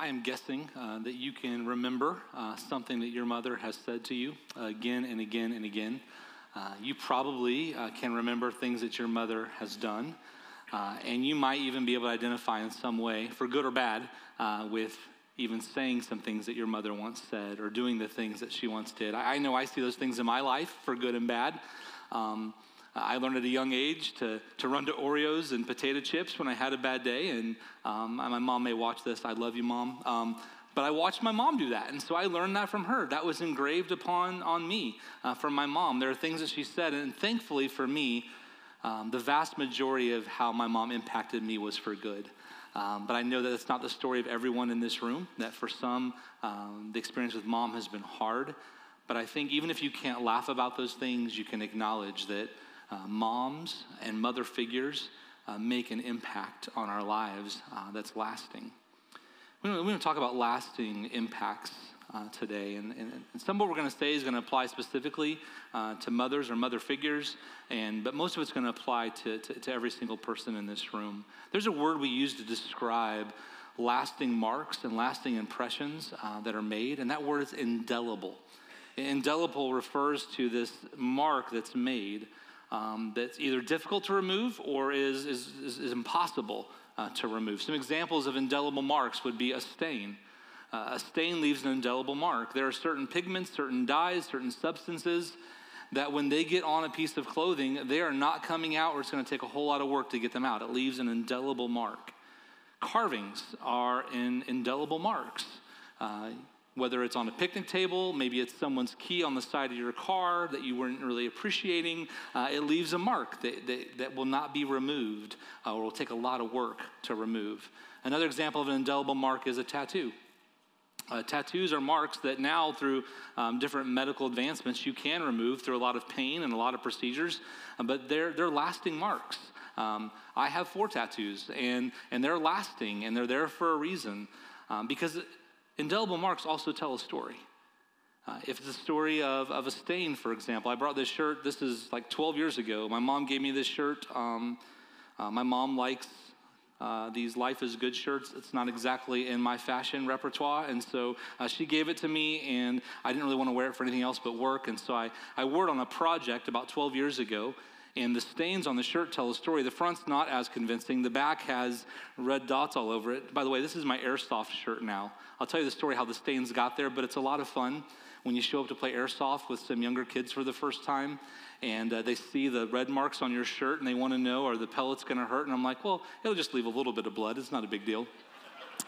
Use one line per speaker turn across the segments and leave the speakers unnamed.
I am guessing uh, that you can remember uh, something that your mother has said to you again and again and again. Uh, you probably uh, can remember things that your mother has done, uh, and you might even be able to identify in some way, for good or bad, uh, with even saying some things that your mother once said or doing the things that she once did. I, I know I see those things in my life, for good and bad. Um, I learned at a young age to, to run to Oreos and potato chips when I had a bad day. And um, my mom may watch this. I love you, mom. Um, but I watched my mom do that. And so I learned that from her. That was engraved upon on me uh, from my mom. There are things that she said. And thankfully for me, um, the vast majority of how my mom impacted me was for good. Um, but I know that it's not the story of everyone in this room, that for some, um, the experience with mom has been hard. But I think even if you can't laugh about those things, you can acknowledge that uh, moms and mother figures uh, make an impact on our lives uh, that's lasting. We're going to talk about lasting impacts uh, today. And, and, and, some of what we're going to say is going to apply specifically uh, to mothers or mother figures, and, but most of it's going to apply to, to, to, every single person in this room. There's a word we use to describe lasting marks and lasting impressions uh, that are made, and that word is indelible. Indelible refers to this mark that's made um, that's either difficult to remove or is, is, is, is impossible uh, to remove. Some examples of indelible marks would be a stain. Uh, a stain leaves an indelible mark. There are certain pigments, certain dyes, certain substances that when they get on a piece of clothing, they are not coming out, or it's going to take a whole lot of work to get them out. It leaves an indelible mark. Carvings are in indelible marks. Uh, whether it's on a picnic table, maybe it's someone's key on the side of your car that you weren't really appreciating, uh, it leaves a mark that, that, that will not be removed uh, or will take a lot of work to remove. Another example of an indelible mark is a tattoo. Uh, tattoos are marks that now, through um, different medical advancements, you can remove through a lot of pain and a lot of procedures, uh, but they're, they're lasting marks. Um, I have four tattoos, and, and they're lasting, and they're there for a reason. Um, because Indelible marks also tell a story. Uh, if it's a story of, of a stain, for example, I brought this shirt, this is like 12 years ago. My mom gave me this shirt. Um, uh, my mom likes uh, these Life is Good shirts. It's not exactly in my fashion repertoire. And so uh, she gave it to me, and I didn't really want to wear it for anything else but work. And so I, I wore it on a project about 12 years ago and the stains on the shirt tell a story. The front's not as convincing. The back has red dots all over it. By the way, this is my airsoft shirt now. I'll tell you the story how the stains got there, but it's a lot of fun when you show up to play airsoft with some younger kids for the first time and uh, they see the red marks on your shirt and they want to know are the pellets going to hurt and i'm like well it'll just leave a little bit of blood it's not a big deal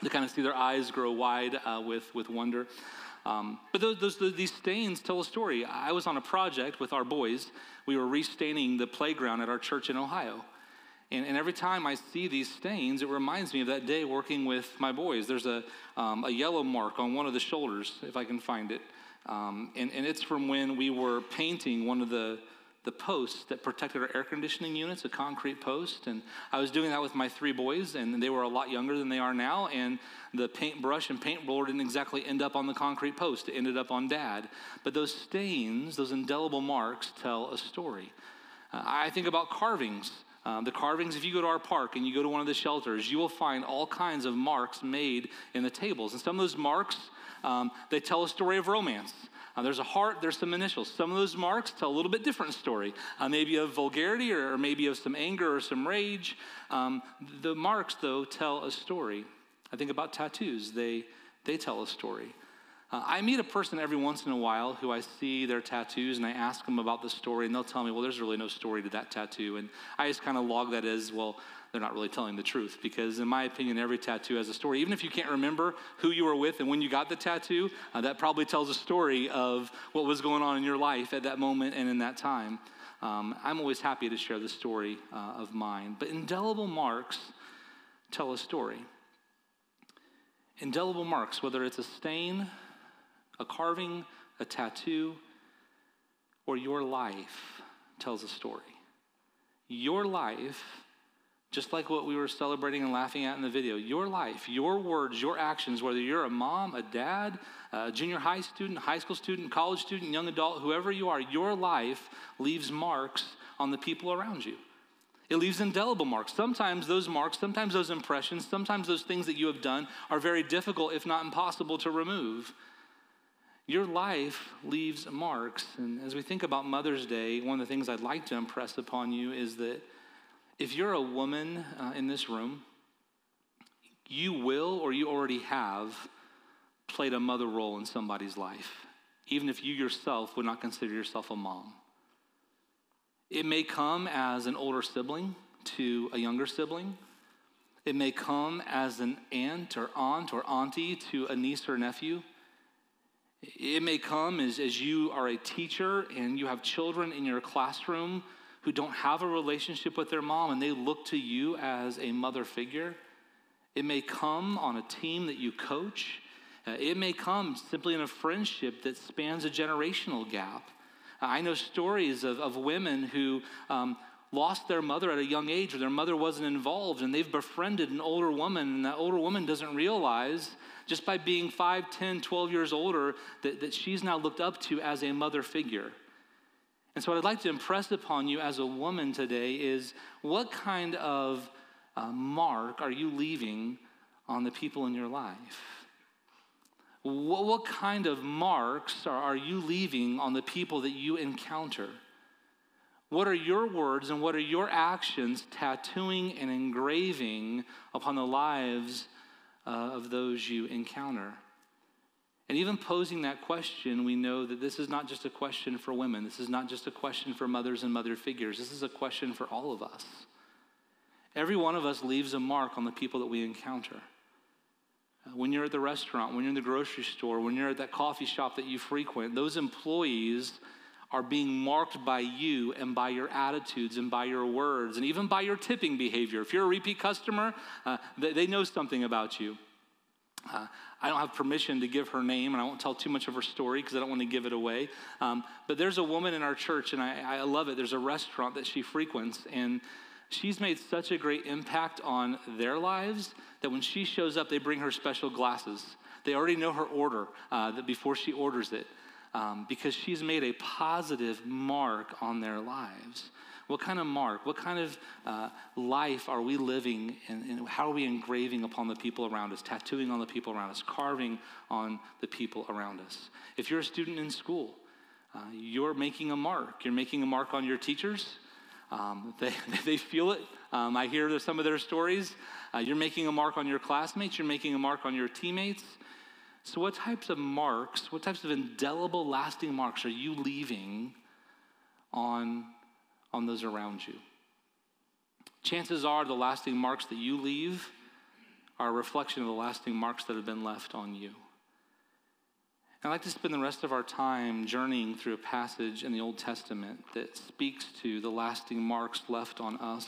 to kind of see their eyes grow wide uh, with, with wonder um, but those, those, these stains tell a story. I was on a project with our boys. We were restaining the playground at our church in Ohio. And, and, every time I see these stains, it reminds me of that day working with my boys. There's a, um, a yellow mark on one of the shoulders, if I can find it. Um, and, and it's from when we were painting one of the, the posts that protected our air conditioning units, a concrete post. And I was doing that with my three boys, and they were a lot younger than they are now. And the paintbrush and paint roller didn't exactly end up on the concrete post, it ended up on dad. But those stains, those indelible marks, tell a story. Uh, I think about carvings. Uh, the carvings, if you go to our park and you go to one of the shelters, you will find all kinds of marks made in the tables. And some of those marks, um, they tell a story of romance. Uh, there's a heart, there's some initials. Some of those marks tell a little bit different story, uh, maybe of vulgarity or, or, maybe of some anger or some rage. Um, the marks, though, tell a story. I think about tattoos, they, they tell a story. Uh, I meet a person every once in a while who I see their tattoos and I ask them about the story, and they'll tell me, well, there's really no story to that tattoo. And I just kind of log that as, well, they're not really telling the truth because, in my opinion, every tattoo has a story. Even if you can't remember who you were with and when you got the tattoo, uh, that probably tells a story of what was going on in your life at that moment and in that time. Um, I'm always happy to share the story uh, of mine. But indelible marks tell a story. Indelible marks, whether it's a stain, a carving, a tattoo, or your life, tells a story. Your life just like what we were celebrating and laughing at in the video, your life, your words, your actions, whether you're a mom, a dad, a junior high student, high school student, college student, young adult, whoever you are, your life leaves marks on the people around you. It leaves indelible marks. Sometimes those marks, sometimes those impressions, sometimes those things that you have done are very difficult, if not impossible, to remove. Your life leaves marks. And as we think about Mother's Day, one of the things I'd like to impress upon you is that if you're a woman uh, in this room, you will or you already have played a mother role in somebody's life, even if you yourself would not consider yourself a mom. It may come as an older sibling to a younger sibling. It may come as an aunt or aunt or auntie to a niece or nephew. It may come as, as you are a teacher and you have children in your classroom who don't have a relationship with their mom and they look to you as a mother figure. It may come on a team that you coach. Uh, it may come simply in a friendship that spans a generational gap. I know stories of, of women who um, lost their mother at a young age or their mother wasn't involved and they've befriended an older woman and that older woman doesn't realize just by being 5 10 12 years older that, that she's now looked up to as a mother figure and so what i'd like to impress upon you as a woman today is what kind of uh, mark are you leaving on the people in your life what, what kind of marks are, are you leaving on the people that you encounter what are your words and what are your actions tattooing and engraving upon the lives uh, of those you encounter? And even posing that question, we know that this is not just a question for women. This is not just a question for mothers and mother figures. This is a question for all of us. Every one of us leaves a mark on the people that we encounter. Uh, when you're at the restaurant, when you're in the grocery store, when you're at that coffee shop that you frequent, those employees are being marked by you and by your attitudes and by your words and even by your tipping behavior. If you're a repeat customer, uh, they, they, know something about you. Uh, I don't have permission to give her name, and I won't tell too much of her story because I don't want to give it away. Um, but there's a woman in our church, and I, I love it. There's a restaurant that she frequents, and she's made such a great impact on their lives that when she shows up, they bring her special glasses. They already know her order uh, that before she orders it um, because she's made a positive mark on their lives. What kind of mark, what kind of uh, life are we living and, and, how are we engraving upon the people around us, tattooing on the people around us, carving on the people around us? If you're a student in school, uh, you're making a mark. You're making a mark on your teachers. Um, they, they feel it. Um, I hear some of their stories. Uh, you're making a mark on your classmates. You're making a mark on your teammates. So, what types of marks, what types of indelible, lasting marks are you leaving on, on those around you? Chances are the lasting marks that you leave are a reflection of the lasting marks that have been left on you. I'd like to spend the rest of our time journeying through a passage in the Old Testament that speaks to the lasting marks left on us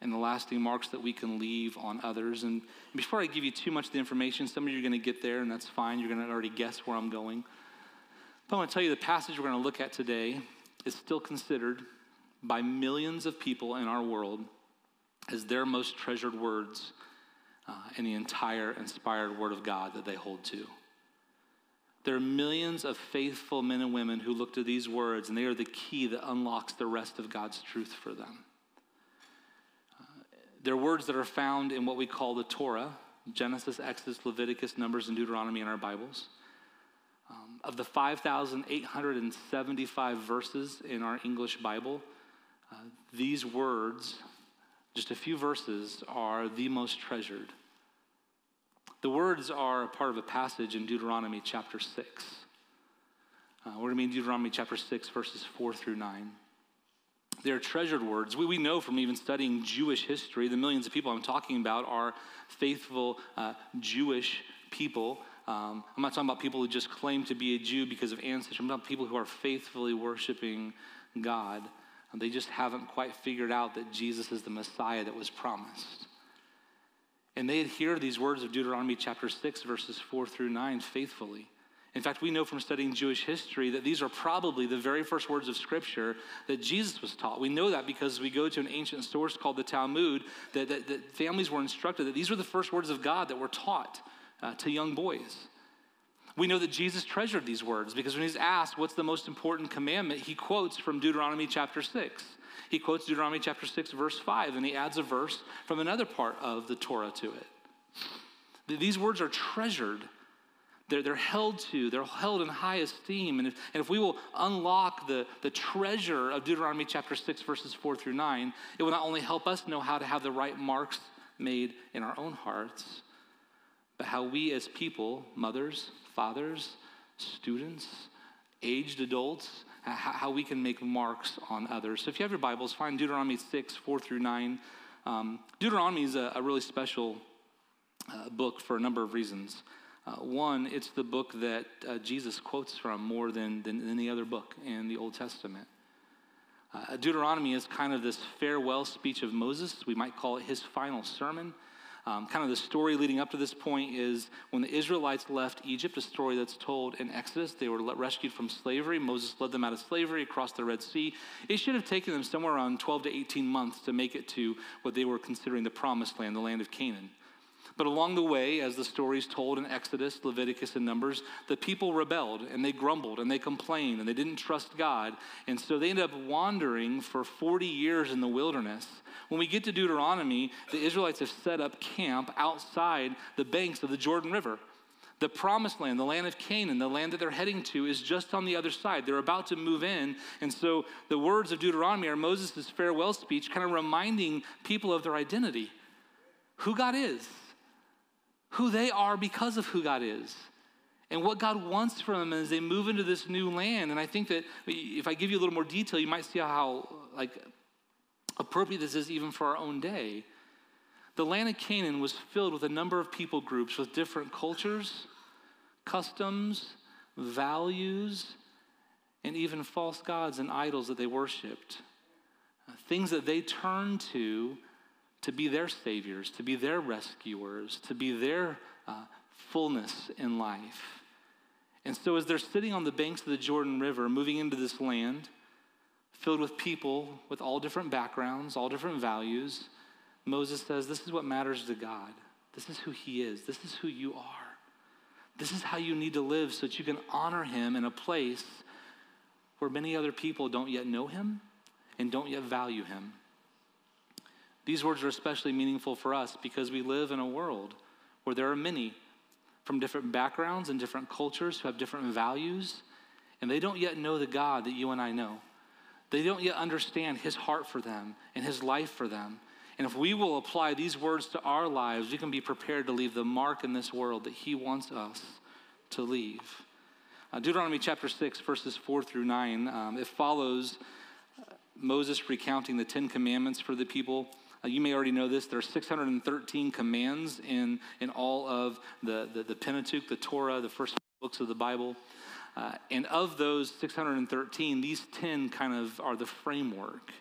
and the lasting marks that we can leave on others. And before I give you too much of the information, some of you are going to get there, and that's fine. You're going to already guess where I'm going. But I want to tell you the passage we're going to look at today is still considered by millions of people in our world as their most treasured words uh, in the entire inspired Word of God that they hold to. There are millions of faithful men and women who look to these words, and they are the key that unlocks the rest of God's truth for them. They're words that are found in what we call the Torah Genesis, Exodus, Leviticus, Numbers, and Deuteronomy in our Bibles. Of the 5,875 verses in our English Bible, uh, these words, just a few verses, are the most treasured. The words are a part of a passage in Deuteronomy chapter 6. Uh, we're going to be in Deuteronomy chapter 6, verses 4 through 9. They're treasured words. We, we know from even studying Jewish history, the millions of people I'm talking about are faithful uh, Jewish people. Um, I'm not talking about people who just claim to be a Jew because of ancestry. I'm talking about people who are faithfully worshiping God. And they just haven't quite figured out that Jesus is the Messiah that was promised. And they adhere to these words of Deuteronomy chapter 6, verses 4 through 9 faithfully. In fact, we know from studying Jewish history that these are probably the very first words of Scripture that Jesus was taught. We know that because we go to an ancient source called the Talmud, that, that, that families were instructed that these were the first words of God that were taught uh, to young boys. We know that Jesus treasured these words because when he's asked what's the most important commandment, he quotes from Deuteronomy chapter 6. He quotes Deuteronomy chapter 6, verse 5, and he adds a verse from another part of the Torah to it. These words are treasured. They're, they're held to, they're held in high esteem. And if, and if we will unlock the, the treasure of Deuteronomy chapter 6, verses 4 through 9, it will not only help us know how to have the right marks made in our own hearts, but how we as people, mothers, fathers, students, aged adults, how we can make marks on others. So if you have your Bibles, find Deuteronomy 6, 4 through 9. Um, Deuteronomy is a, a really special uh, book for a number of reasons. Uh, one, it's the book that uh, Jesus quotes from more than, than any other book in the Old Testament. Uh, Deuteronomy is kind of this farewell speech of Moses. We might call it his final sermon. Um, kind of the story leading up to this point is when the Israelites left Egypt, a story that's told in Exodus. They were rescued from slavery. Moses led them out of slavery across the Red Sea. It should have taken them somewhere around 12 to 18 months to make it to what they were considering the promised land, the land of Canaan. But along the way, as the stories told in Exodus, Leviticus, and Numbers, the people rebelled and they grumbled and they complained and they didn't trust God. And so they ended up wandering for 40 years in the wilderness. When we get to Deuteronomy, the Israelites have set up camp outside the banks of the Jordan River. The promised land, the land of Canaan, the land that they're heading to, is just on the other side. They're about to move in. And so the words of Deuteronomy are Moses' farewell speech, kind of reminding people of their identity who God is who they are because of who God is and what God wants from them as they move into this new land. And I think that if I give you a little more detail, you might see how like appropriate this is even for our own day. The land of Canaan was filled with a number of people groups with different cultures, customs, values, and even false gods and idols that they worshiped. Uh, things that they turned to to be their saviors, to be their rescuers, to be their uh, fullness in life. And so, as they're sitting on the banks of the Jordan River, moving into this land filled with people with all different backgrounds, all different values, Moses says, This is what matters to God. This is who He is. This is who you are. This is how you need to live so that you can honor Him in a place where many other people don't yet know Him and don't yet value Him. These words are especially meaningful for us because we live in a world where there are many from different backgrounds and different cultures who have different values, and they don't yet know the God that you and I know. They don't yet understand His heart for them and His life for them. And if we will apply these words to our lives, we can be prepared to leave the mark in this world that He wants us to leave. Uh, Deuteronomy chapter 6, verses 4 through 9, um, it follows Moses recounting the Ten Commandments for the people. Uh, you may already know this. There are 613 commands in, in all of the, the, the Pentateuch, the Torah, the first books of the Bible. Uh, and of those 613, these 10 kind of are the framework.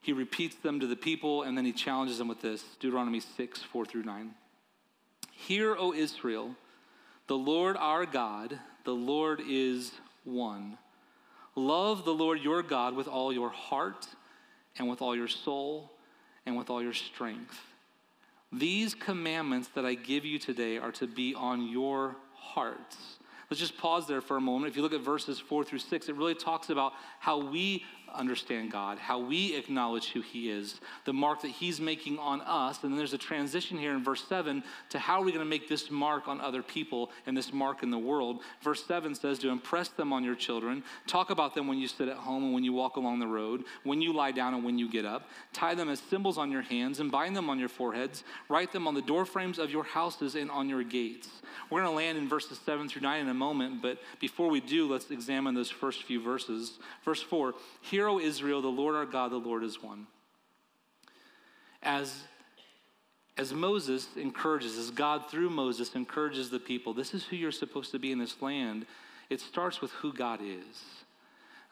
He repeats them to the people and then he challenges them with this Deuteronomy 6, 4 through 9. Hear, O Israel, the Lord our God, the Lord is one. Love the Lord your God with all your heart and with all your soul and with all your strength. These commandments that I give you today are to be on your hearts. Let's just pause there for a moment. If you look at verses four through six, it really talks about how we understand God, how we acknowledge who He is, the mark that He's making on us. And then there's a transition here in verse 7 to how are we going to make this mark on other people and this mark in the world. Verse 7 says to impress them on your children, talk about them when you sit at home and when you walk along the road, when you lie down and when you get up, tie them as symbols on your hands and bind them on your foreheads, write them on the doorframes of your houses and on your gates. We're going to land in verses 7 through 9 in a moment, but before we do, let's examine those first few verses. Verse 4 Here Hear, O Israel, the Lord our God, the Lord is one. As, as Moses encourages, as God through Moses encourages the people, this is who you're supposed to be in this land, it starts with who God is.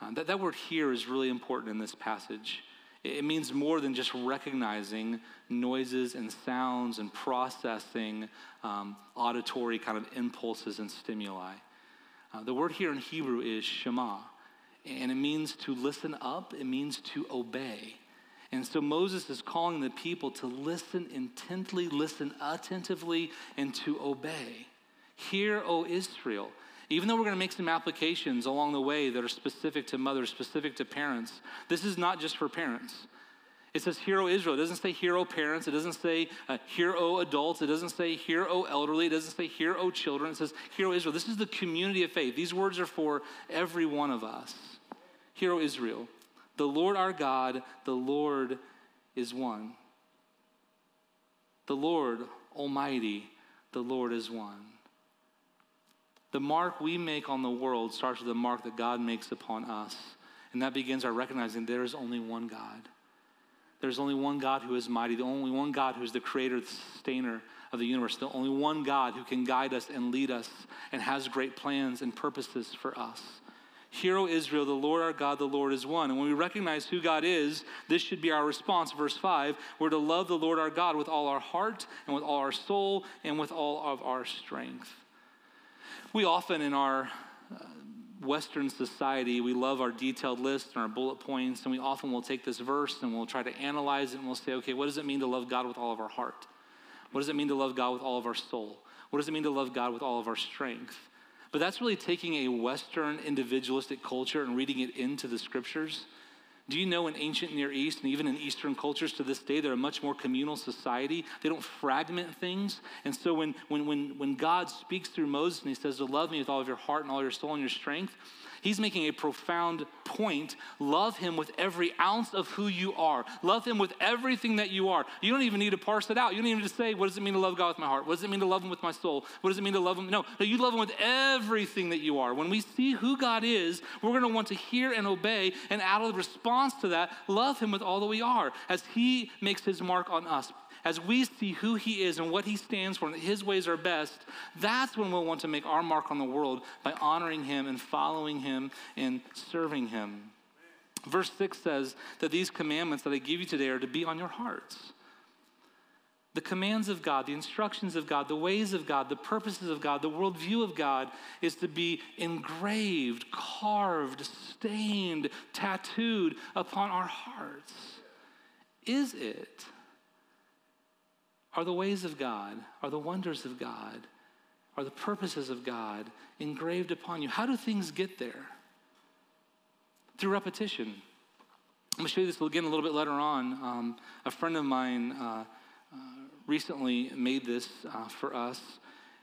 Uh, that, that word here is really important in this passage. It, means more than just recognizing noises and sounds and processing um, auditory kind of impulses and stimuli. Uh, the word here in Hebrew is shema and it means to listen up, it means to obey. And so Moses is calling the people to listen intently, listen attentively, and to obey. Hear, O Israel. Even though we're going to make some applications along the way that are specific to mothers, specific to parents, this is not just for parents. It says Hear, O Israel. It doesn't say Hear, O parents. It doesn't say uh, O adults. It doesn't say Hear, O elderly. It doesn't say Hear, O children. It says Hear, O Israel. This is the community of faith. These words are for every one of us. Hero Israel. The Lord our God, the Lord is one. The Lord Almighty, the Lord is one. The mark we make on the world starts with the mark that God makes upon us. And that begins our recognizing there is only one God. There's only one God who is mighty, the only one God who is the creator, the sustainer of the universe, the only one God who can guide us and lead us and has great plans and purposes for us. Hear, O Israel, the Lord our God, the Lord is one. And when we recognize who God is, this should be our response. Verse 5 we're to love the Lord our God with all our heart and with all our soul and with all of our strength. We often, in our uh, Western society, we love our detailed lists and our bullet points, and we often will take this verse and we'll try to analyze it and we'll say, okay, what does it mean to love God with all of our heart? What does it mean to love God with all of our soul? What does it mean to love God with all of our strength? But that's really taking a Western individualistic culture and reading it into the scriptures. Do you know in ancient Near East and even in Eastern cultures to this day, they're a much more communal society? They don't fragment things. And so when, when, when, when God speaks through Moses and he says to love me with all of your heart and all your soul and your strength, He's making a profound point. Love him with every ounce of who you are. Love him with everything that you are. You don't even need to parse it out. You don't even need to say, what does it mean to love God with my heart? What does it mean to love him with my soul? What does it mean to love him? No, no you love him with everything that you are. When we see who God is, we're going to want to hear and obey, and out of response to that, love him with all that we are as he makes his mark on us as we see who he is and what he stands for and that his ways are best, that's when we'll want to make our mark on the world by honoring him and following him and serving him. Verse 6 says that these commandments that I give you today are to be on your hearts. The commands of God, the instructions of God, the ways of God, the purposes of God, the worldview of God is to be engraved, carved, stained, tattooed upon our hearts. Is it? Are the ways of God, are the wonders of God, are the purposes of God engraved upon you? How do things get there? Through repetition. I'm going to show you this again a little bit later on. Um, a friend of mine uh, recently made this uh, for us.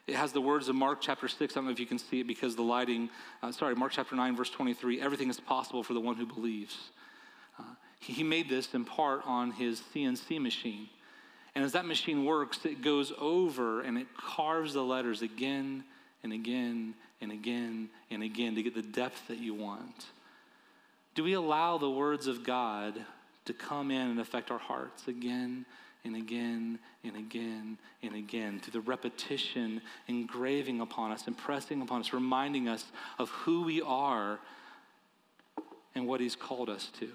It has the words of Mark chapter 6. I don't know if you can see it because the lighting, uh, sorry, Mark chapter 9, verse 23. Everything is possible for the one who believes. Uh, he, he made this in part on his CNC machine. And as that machine works, it goes over and it carves the letters again and again and again and again to get the depth that you want. Do we allow the words of God to come in and affect our hearts again and again and again and again through the repetition, engraving upon us, impressing upon us, reminding us of who we are and what He's called us to?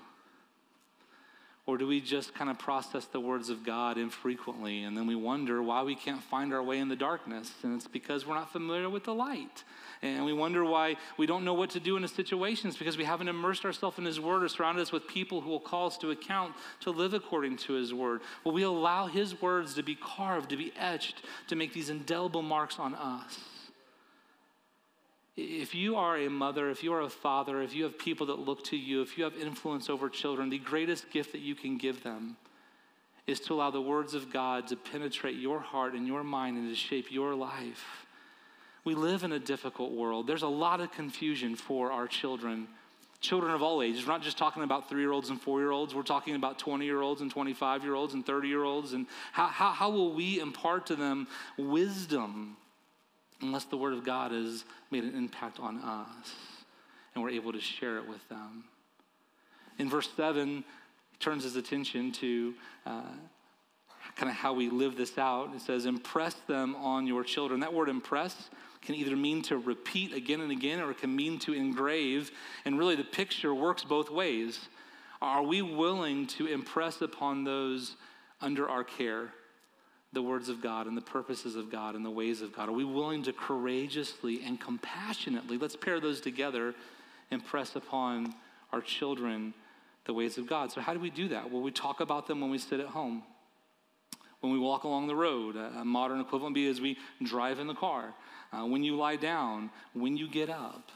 Or do we just kind of process the words of God infrequently and then we wonder why we can't find our way in the darkness? And it's because we're not familiar with the light. And we wonder why we don't know what to do in a situation. It's because we haven't immersed ourselves in His Word or surrounded us with people who will call us to account to live according to His Word. Will we allow His words to be carved, to be etched, to make these indelible marks on us? If you are a mother, if you are a father, if you have people that look to you, if you have influence over children, the greatest gift that you can give them is to allow the words of God to penetrate your heart and your mind and to shape your life. We live in a difficult world. There's a lot of confusion for our children, children of all ages. We're not just talking about three year olds and four year olds, we're talking about 20 year olds and 25 year olds and 30 year olds. And how, how, how will we impart to them wisdom? Unless the Word of God has made an impact on us and we're able to share it with them. In verse 7, he turns his attention to uh, kind of how we live this out. It says, Impress them on your children. That word impress can either mean to repeat again and again or it can mean to engrave. And really, the picture works both ways. Are we willing to impress upon those under our care? The words of God and the purposes of God and the ways of God? Are we willing to courageously and compassionately, let's pair those together, impress upon our children the ways of God? So, how do we do that? Well, we talk about them when we sit at home. when we walk along the road. A modern equivalent be as we drive in the car, uh, when you lie down, when you get up.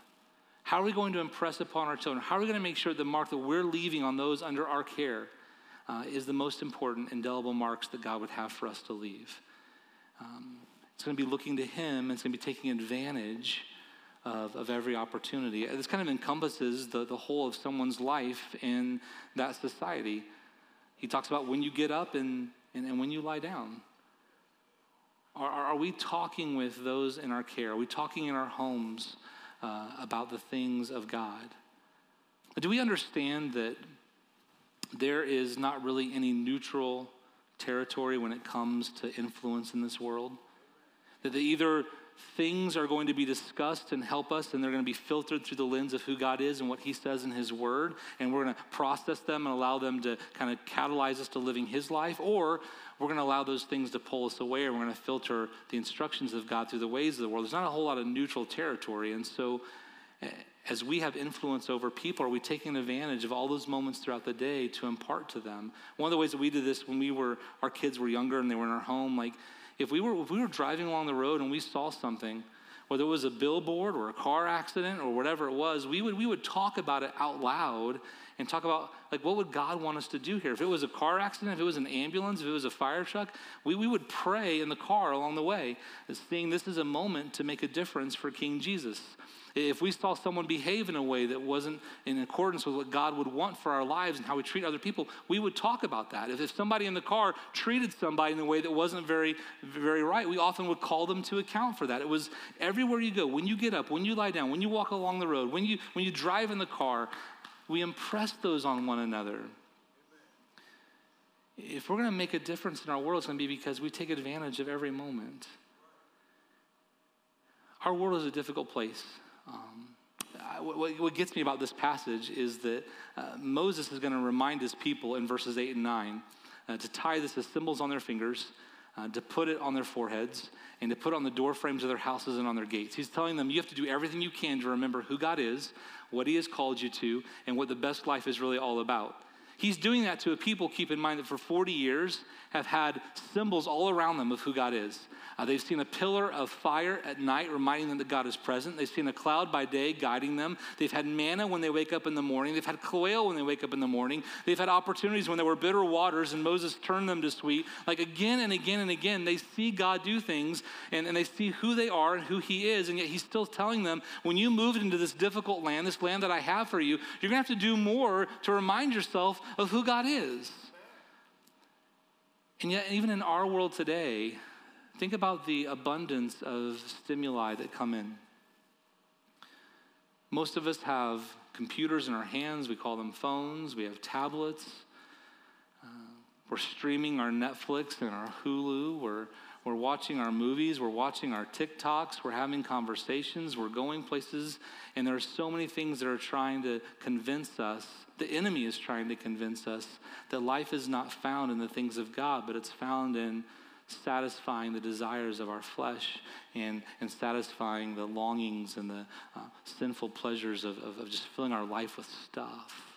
How are we going to impress upon our children? How are we going to make sure the mark that we're leaving on those under our care uh, is the most important indelible marks that God would have for us to leave? Um, it's going to be looking to Him, and it's going to be taking advantage of, of every opportunity. This kind of encompasses the, the whole of someone's life in that society. He talks about when you get up and, and, and when you lie down. Are, are we talking with those in our care? Are we talking in our homes uh, about the things of God? Do we understand that there is not really any neutral territory when it comes to influence in this world? That either things are going to be discussed and help us, and they're going to be filtered through the lens of who God is and what He says in His Word, and we're going to process them and allow them to kind of catalyze us to living His life, or we're going to allow those things to pull us away, and we're going to filter the instructions of God through the ways of the world. There's not a whole lot of neutral territory, and so eh, as we have influence over people, are we taking advantage of all those moments throughout the day to impart to them? One of the ways that we did this when we were our kids were younger and they were in our home, like if we were if we were driving along the road and we saw something, whether it was a billboard or a car accident or whatever it was, we would we would talk about it out loud and talk about like what would God want us to do here? If it was a car accident, if it was an ambulance, if it was a fire truck, we, we would pray in the car along the way, seeing this is a moment to make a difference for King Jesus. If we saw someone behave in a way that wasn't in accordance with what God would want for our lives and how we treat other people, we would talk about that. If, if somebody in the car treated somebody in a way that wasn't very, very right, we often would call them to account for that. It was everywhere you go, when you get up, when you lie down, when you walk along the road, when you, when you drive in the car, we impress those on one another. If we're going to make a difference in our world, it's going to be because we take advantage of every moment. Our world is a difficult place. Um, what, what, gets me about this passage is that uh, Moses is going to remind his people in verses 8 and 9 uh, to tie this as symbols on their fingers, uh, to put it on their foreheads, and to put on the door frames of their houses and on their gates. He's telling them you have to do everything you can to remember who God is, what He has called you to, and what the best life is really all about. He's doing that to a people, keep in mind, that for 40 years have had symbols all around them of who God is. Uh, they've seen a pillar of fire at night reminding them that God is present. They've seen a cloud by day guiding them. They've had manna when they wake up in the morning. They've had quail when they wake up in the morning. They've had opportunities when there were bitter waters and Moses turned them to sweet. Like again and again and again, they see God do things and, and they see who they are and who He is. And yet He's still telling them, when you move into this difficult land, this land that I have for you, you're going to have to do more to remind yourself of who God is. And yet, even in our world today, Think about the abundance of stimuli that come in. Most of us have computers in our hands, we call them phones, we have tablets. Uh, we're streaming our Netflix and our Hulu, we're, we're watching our movies, we're watching our TikToks, we're having conversations, we're going places, and there are so many things that are trying to convince us, the enemy is trying to convince us that life is not found in the things of God, but it's found in satisfying the desires of our flesh and, and satisfying the longings and the uh, sinful pleasures of, of, of just filling our life with stuff.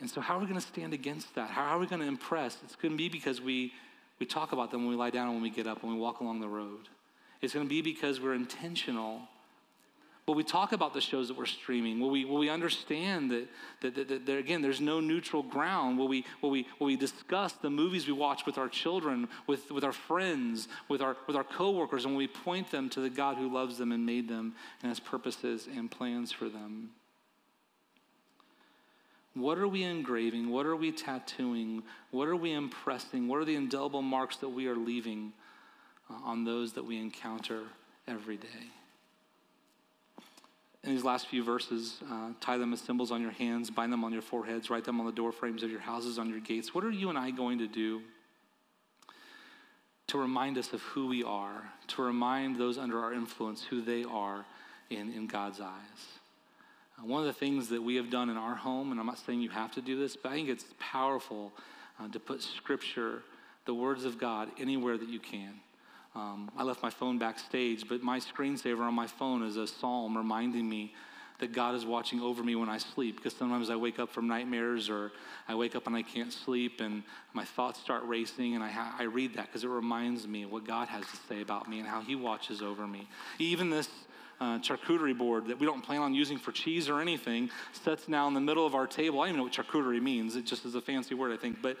And so, how are we going to stand against that? How are we going to impress? It's going to be because we, we talk about them when we lie down when we get up, when we walk along the road. It's going to be because we're intentional Will we talk about the shows that we're streaming? Will we, will we understand that, that, that, that again, there's no neutral ground? Will we, will, we, will we discuss the movies we watch with our children, with, with our friends, with our, with our coworkers, and we point them to the God who loves them and made them and has purposes and plans for them? What are we engraving? What are we tattooing? What are we impressing? What are the indelible marks that we are leaving uh, on those that we encounter every day? in these last few verses, uh, tie them as symbols on your hands, bind them on your foreheads, write them on the door frames of your houses, on your gates. What are you and I going to do to remind us of who we are, to remind those under our influence who they are in, in God's eyes? Uh, one of the things that we have done in our home, and I'm not saying you have to do this, but I think it's powerful uh, to put Scripture, the words of God, anywhere that you can. Um, I left my phone backstage, but my screensaver on my phone is a psalm reminding me that God is watching over me when I sleep because sometimes I wake up from nightmares or I wake up and I can't sleep and my thoughts start racing and I, ha- I read that because it reminds me what God has to say about me and how He watches over me. Even this uh, charcuterie board that we don't plan on using for cheese or anything sits now in the middle of our table. I don't even know what charcuterie means, it just is a fancy word, I think. But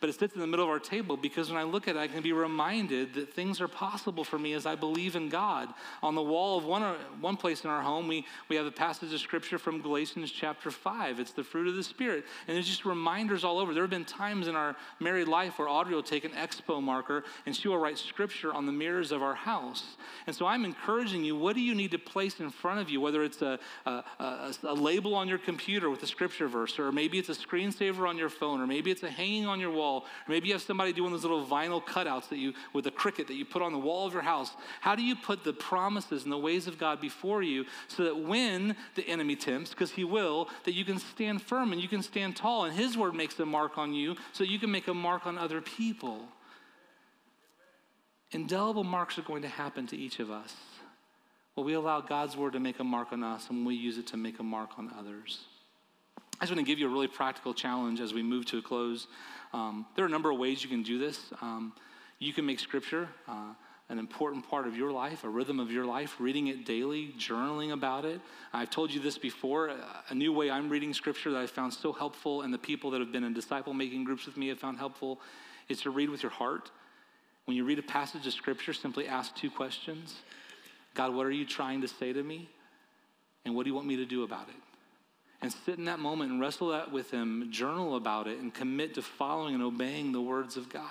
but it sits in the middle of our table because when I look at it, I can be reminded that things are possible for me as I believe in God. On the wall of one, one place in our home, we, we have a passage of scripture from Galatians chapter 5. It's the fruit of the Spirit. And there's just reminders all over. There have been times in our married life where Audrey will take an expo marker and she will write scripture on the mirrors of our house. And so I'm encouraging you what do you need to place in front of you, whether it's a, a, a, a label on your computer with a scripture verse, or maybe it's a screensaver on your phone, or maybe it's a hanging on your wall wall. Maybe you have somebody doing those little vinyl cutouts that you, with a Cricut that you put on the wall of your house. How do you put the promises and the ways of God before you so that when the enemy tempts, because he will, that you can stand firm and you can stand tall and his word makes a mark on you so you can make a mark on other people? Indelible marks are going to happen to each of us. Well, we allow God's word to make a mark on us and we use it to make a mark on others. I just want to give you a really practical challenge as we move to a close. Um, there are a number of ways you can do this. Um, you can make scripture uh, an important part of your life, a rhythm of your life, reading it daily, journaling about it. I've told you this before. A new way I'm reading scripture that I found so helpful, and the people that have been in disciple making groups with me have found helpful, is to read with your heart. When you read a passage of scripture, simply ask two questions God, what are you trying to say to me? And what do you want me to do about it? And sit in that moment and wrestle that with Him, journal about it, and commit to following and obeying the words of God.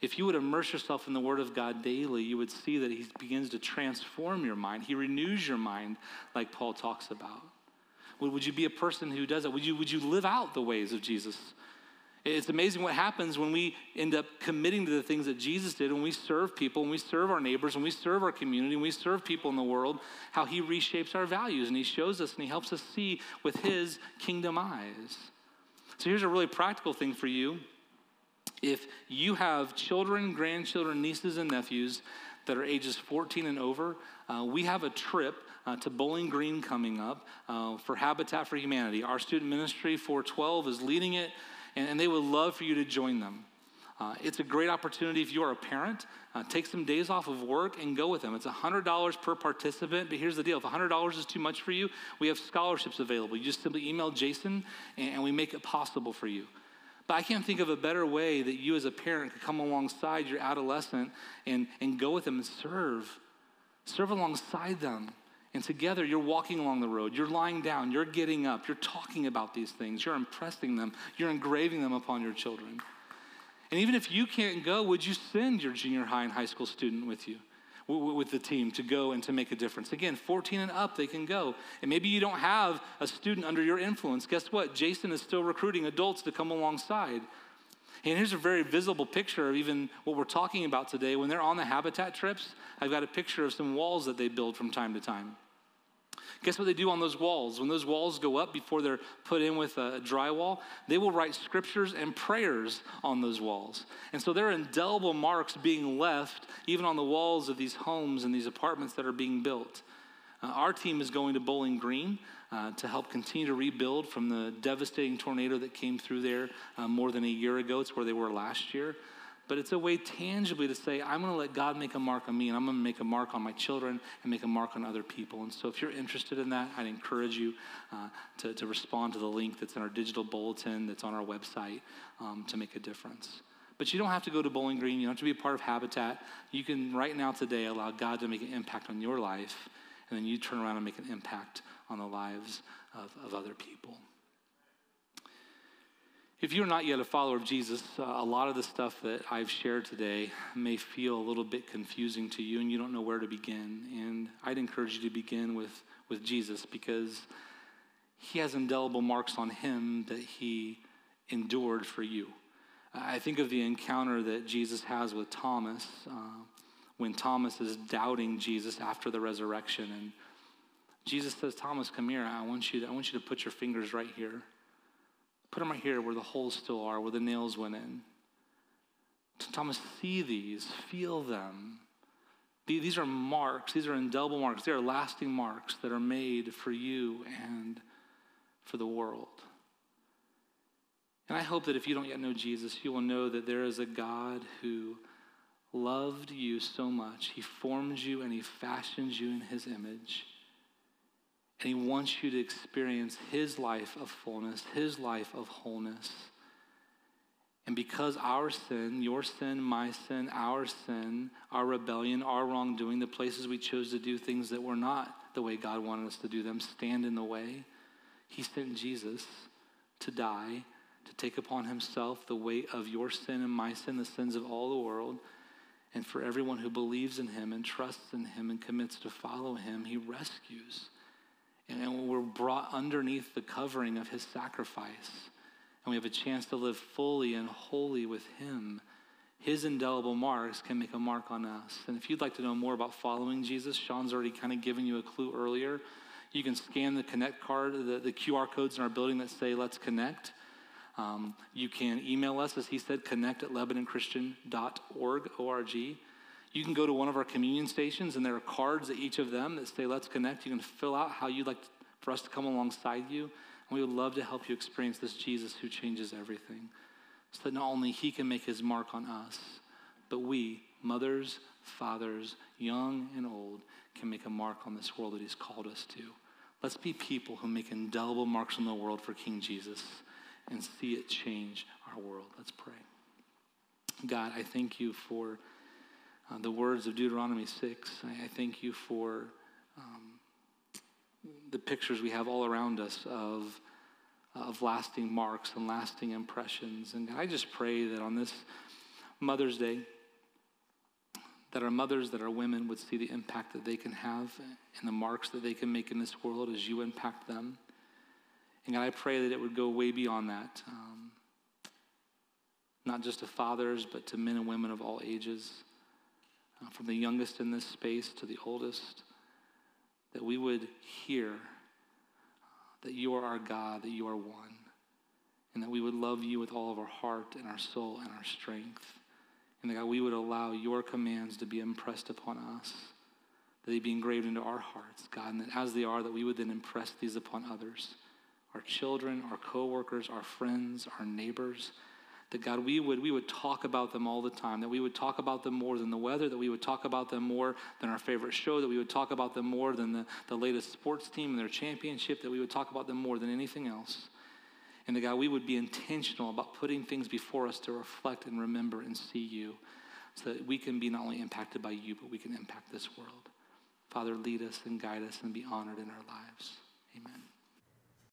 If you would immerse yourself in the Word of God daily, you would see that He begins to transform your mind. He renews your mind, like Paul talks about. Would, you be a person who does that? Would you, would you live out the ways of Jesus? It's amazing what happens when we end up committing to the things that Jesus did, when we serve people, when we serve our neighbors, when we serve our community, when we serve people in the world, how He reshapes our values and He shows us and He helps us see with His kingdom eyes. So here's a really practical thing for you. If you have children, grandchildren, nieces, and nephews that are ages 14 and over, uh, we have a trip uh, to Bowling Green coming up uh, for Habitat for Humanity. Our student ministry 412 is leading it and, and they would love for you to join them. Uh, it's a great opportunity if you are a parent. Uh, take some days off of work and go with them. It's $100 per participant, but here's the deal if $100 is too much for you, we have scholarships available. You just simply email Jason and, and we make it possible for you. But I can't think of a better way that you as a parent could come alongside your adolescent and, and go with them and serve. Serve alongside them. And together, you're walking along the road, you're lying down, you're getting up, you're talking about these things, you're impressing them, you're engraving them upon your children. And even if you can't go, would you send your junior high and high school student with you, with the team, to go and to make a difference? Again, 14 and up, they can go. And maybe you don't have a student under your influence. Guess what? Jason is still recruiting adults to come alongside. And here's a very visible picture of even what we're talking about today. When they're on the habitat trips, I've got a picture of some walls that they build from time to time. Guess what they do on those walls? When those walls go up before they're put in with a drywall, they will write scriptures and prayers on those walls. And so there are indelible marks being left even on the walls of these homes and these apartments that are being built. Uh, our team is going to Bowling Green uh, to help continue to rebuild from the devastating tornado that came through there uh, more than a year ago. It's where they were last year but it's a way tangibly to say, I'm going to let God make a mark on me, and I'm going to make a mark on my children and make a mark on other people. And so, if you're interested in that, I'd encourage you uh, to, to respond to the link that's in our digital bulletin, that's on our website, um, to make a difference. But you don't have to go to Bowling Green. You don't have to be a part of Habitat. You can, right now, today, allow God to make an impact on your life, and then you turn around and make an impact on the lives of, of other people. If you're not yet a follower of Jesus, uh, a lot of the stuff that I've shared today may feel a little bit confusing to you and you don't know where to begin. And I'd encourage you to begin with, with Jesus because he has indelible marks on him that he endured for you. I think of the encounter that Jesus has with Thomas uh, when Thomas is doubting Jesus after the resurrection. And Jesus says, Thomas, come here. I want you to, I want you to put your fingers right here. Put them right here where the holes still are, where the nails went in. Thomas, see these, feel them. These are marks, these are indelible marks, they are lasting marks that are made for you and for the world. And I hope that if you don't yet know Jesus, you will know that there is a God who loved you so much. He formed you and he fashions you in his image. And he wants you to experience his life of fullness, his life of wholeness. And because our sin, your sin, my sin, our sin, our rebellion, our wrongdoing, the places we chose to do things that were not the way God wanted us to do them, stand in the way, he sent Jesus to die, to take upon himself the weight of your sin and my sin, the sins of all the world. And for everyone who believes in him and trusts in him and commits to follow him, he rescues. And we're brought underneath the covering of his sacrifice and we have a chance to live fully and wholly with Him, His indelible marks can make a mark on us. And if you'd like to know more about following Jesus, Sean's already kind of given you a clue earlier. You can scan the Connect card, the, the QR codes in our building that say, Let's Connect. Um, you can email us, as he said, connect at LebanonChristian.org, O-R-G. You can go to one of our communion stations, and there are cards at each of them that say, Let's Connect. You can fill out how you'd like for us to come alongside you. And we would love to help you experience this Jesus who changes everything. So that not only he can make his mark on us, but we, mothers, fathers, young and old, can make a mark on this world that he's called us to. Let's be people who make indelible marks on the world for King Jesus and see it change our world. Let's pray. God, I thank you for uh, the words of Deuteronomy 6. I, I thank you for um, the pictures we have all around us of, of lasting marks and lasting impressions. And I just pray that on this Mother's Day, that our mothers, that our women would see the impact that they can have and the marks that they can make in this world as you impact them. And God, I pray that it would go way beyond that. Um, not just to fathers, but to men and women of all ages, Uh, from the youngest in this space to the oldest that we would hear uh, that you are our God, that you are one, and that we would love you with all of our heart and our soul and our strength. And that God, we would allow your commands to be impressed upon us, that they be engraved into our hearts, God, and that as they are, that we would then impress these upon others, our children, our coworkers, our friends, our neighbors that God, we would, we would talk about them all the time, that we would talk about them more than the weather, that we would talk about them more than our favorite show, that we would talk about them more than the, the latest sports team and their championship, that we would talk about them more than anything else. And that God, we would be intentional about putting things before us to reflect and remember and see you so that we can be not only impacted by you, but we can impact this world. Father, lead us and guide us and be honored in our lives. Amen.